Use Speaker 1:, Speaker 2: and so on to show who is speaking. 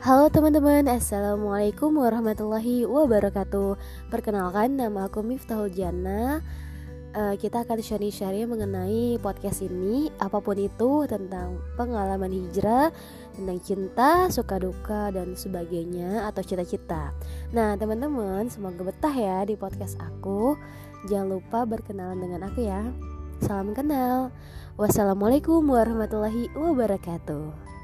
Speaker 1: Halo teman-teman, Assalamualaikum warahmatullahi wabarakatuh. Perkenalkan, nama aku Miftahul Jannah eh, uh, Kita akan sharing-sharing mengenai podcast ini Apa pun itu tentang pengalaman hijrah Tentang cinta, suka duka, dan sebagainya Atau cita-cita. Nah teman-teman, semoga betah ya di podcast aku. Jangan lupa berkenalan dengan aku ya. Salam kenal. Wassalamualaikum warahmatullahi wabarakatuh.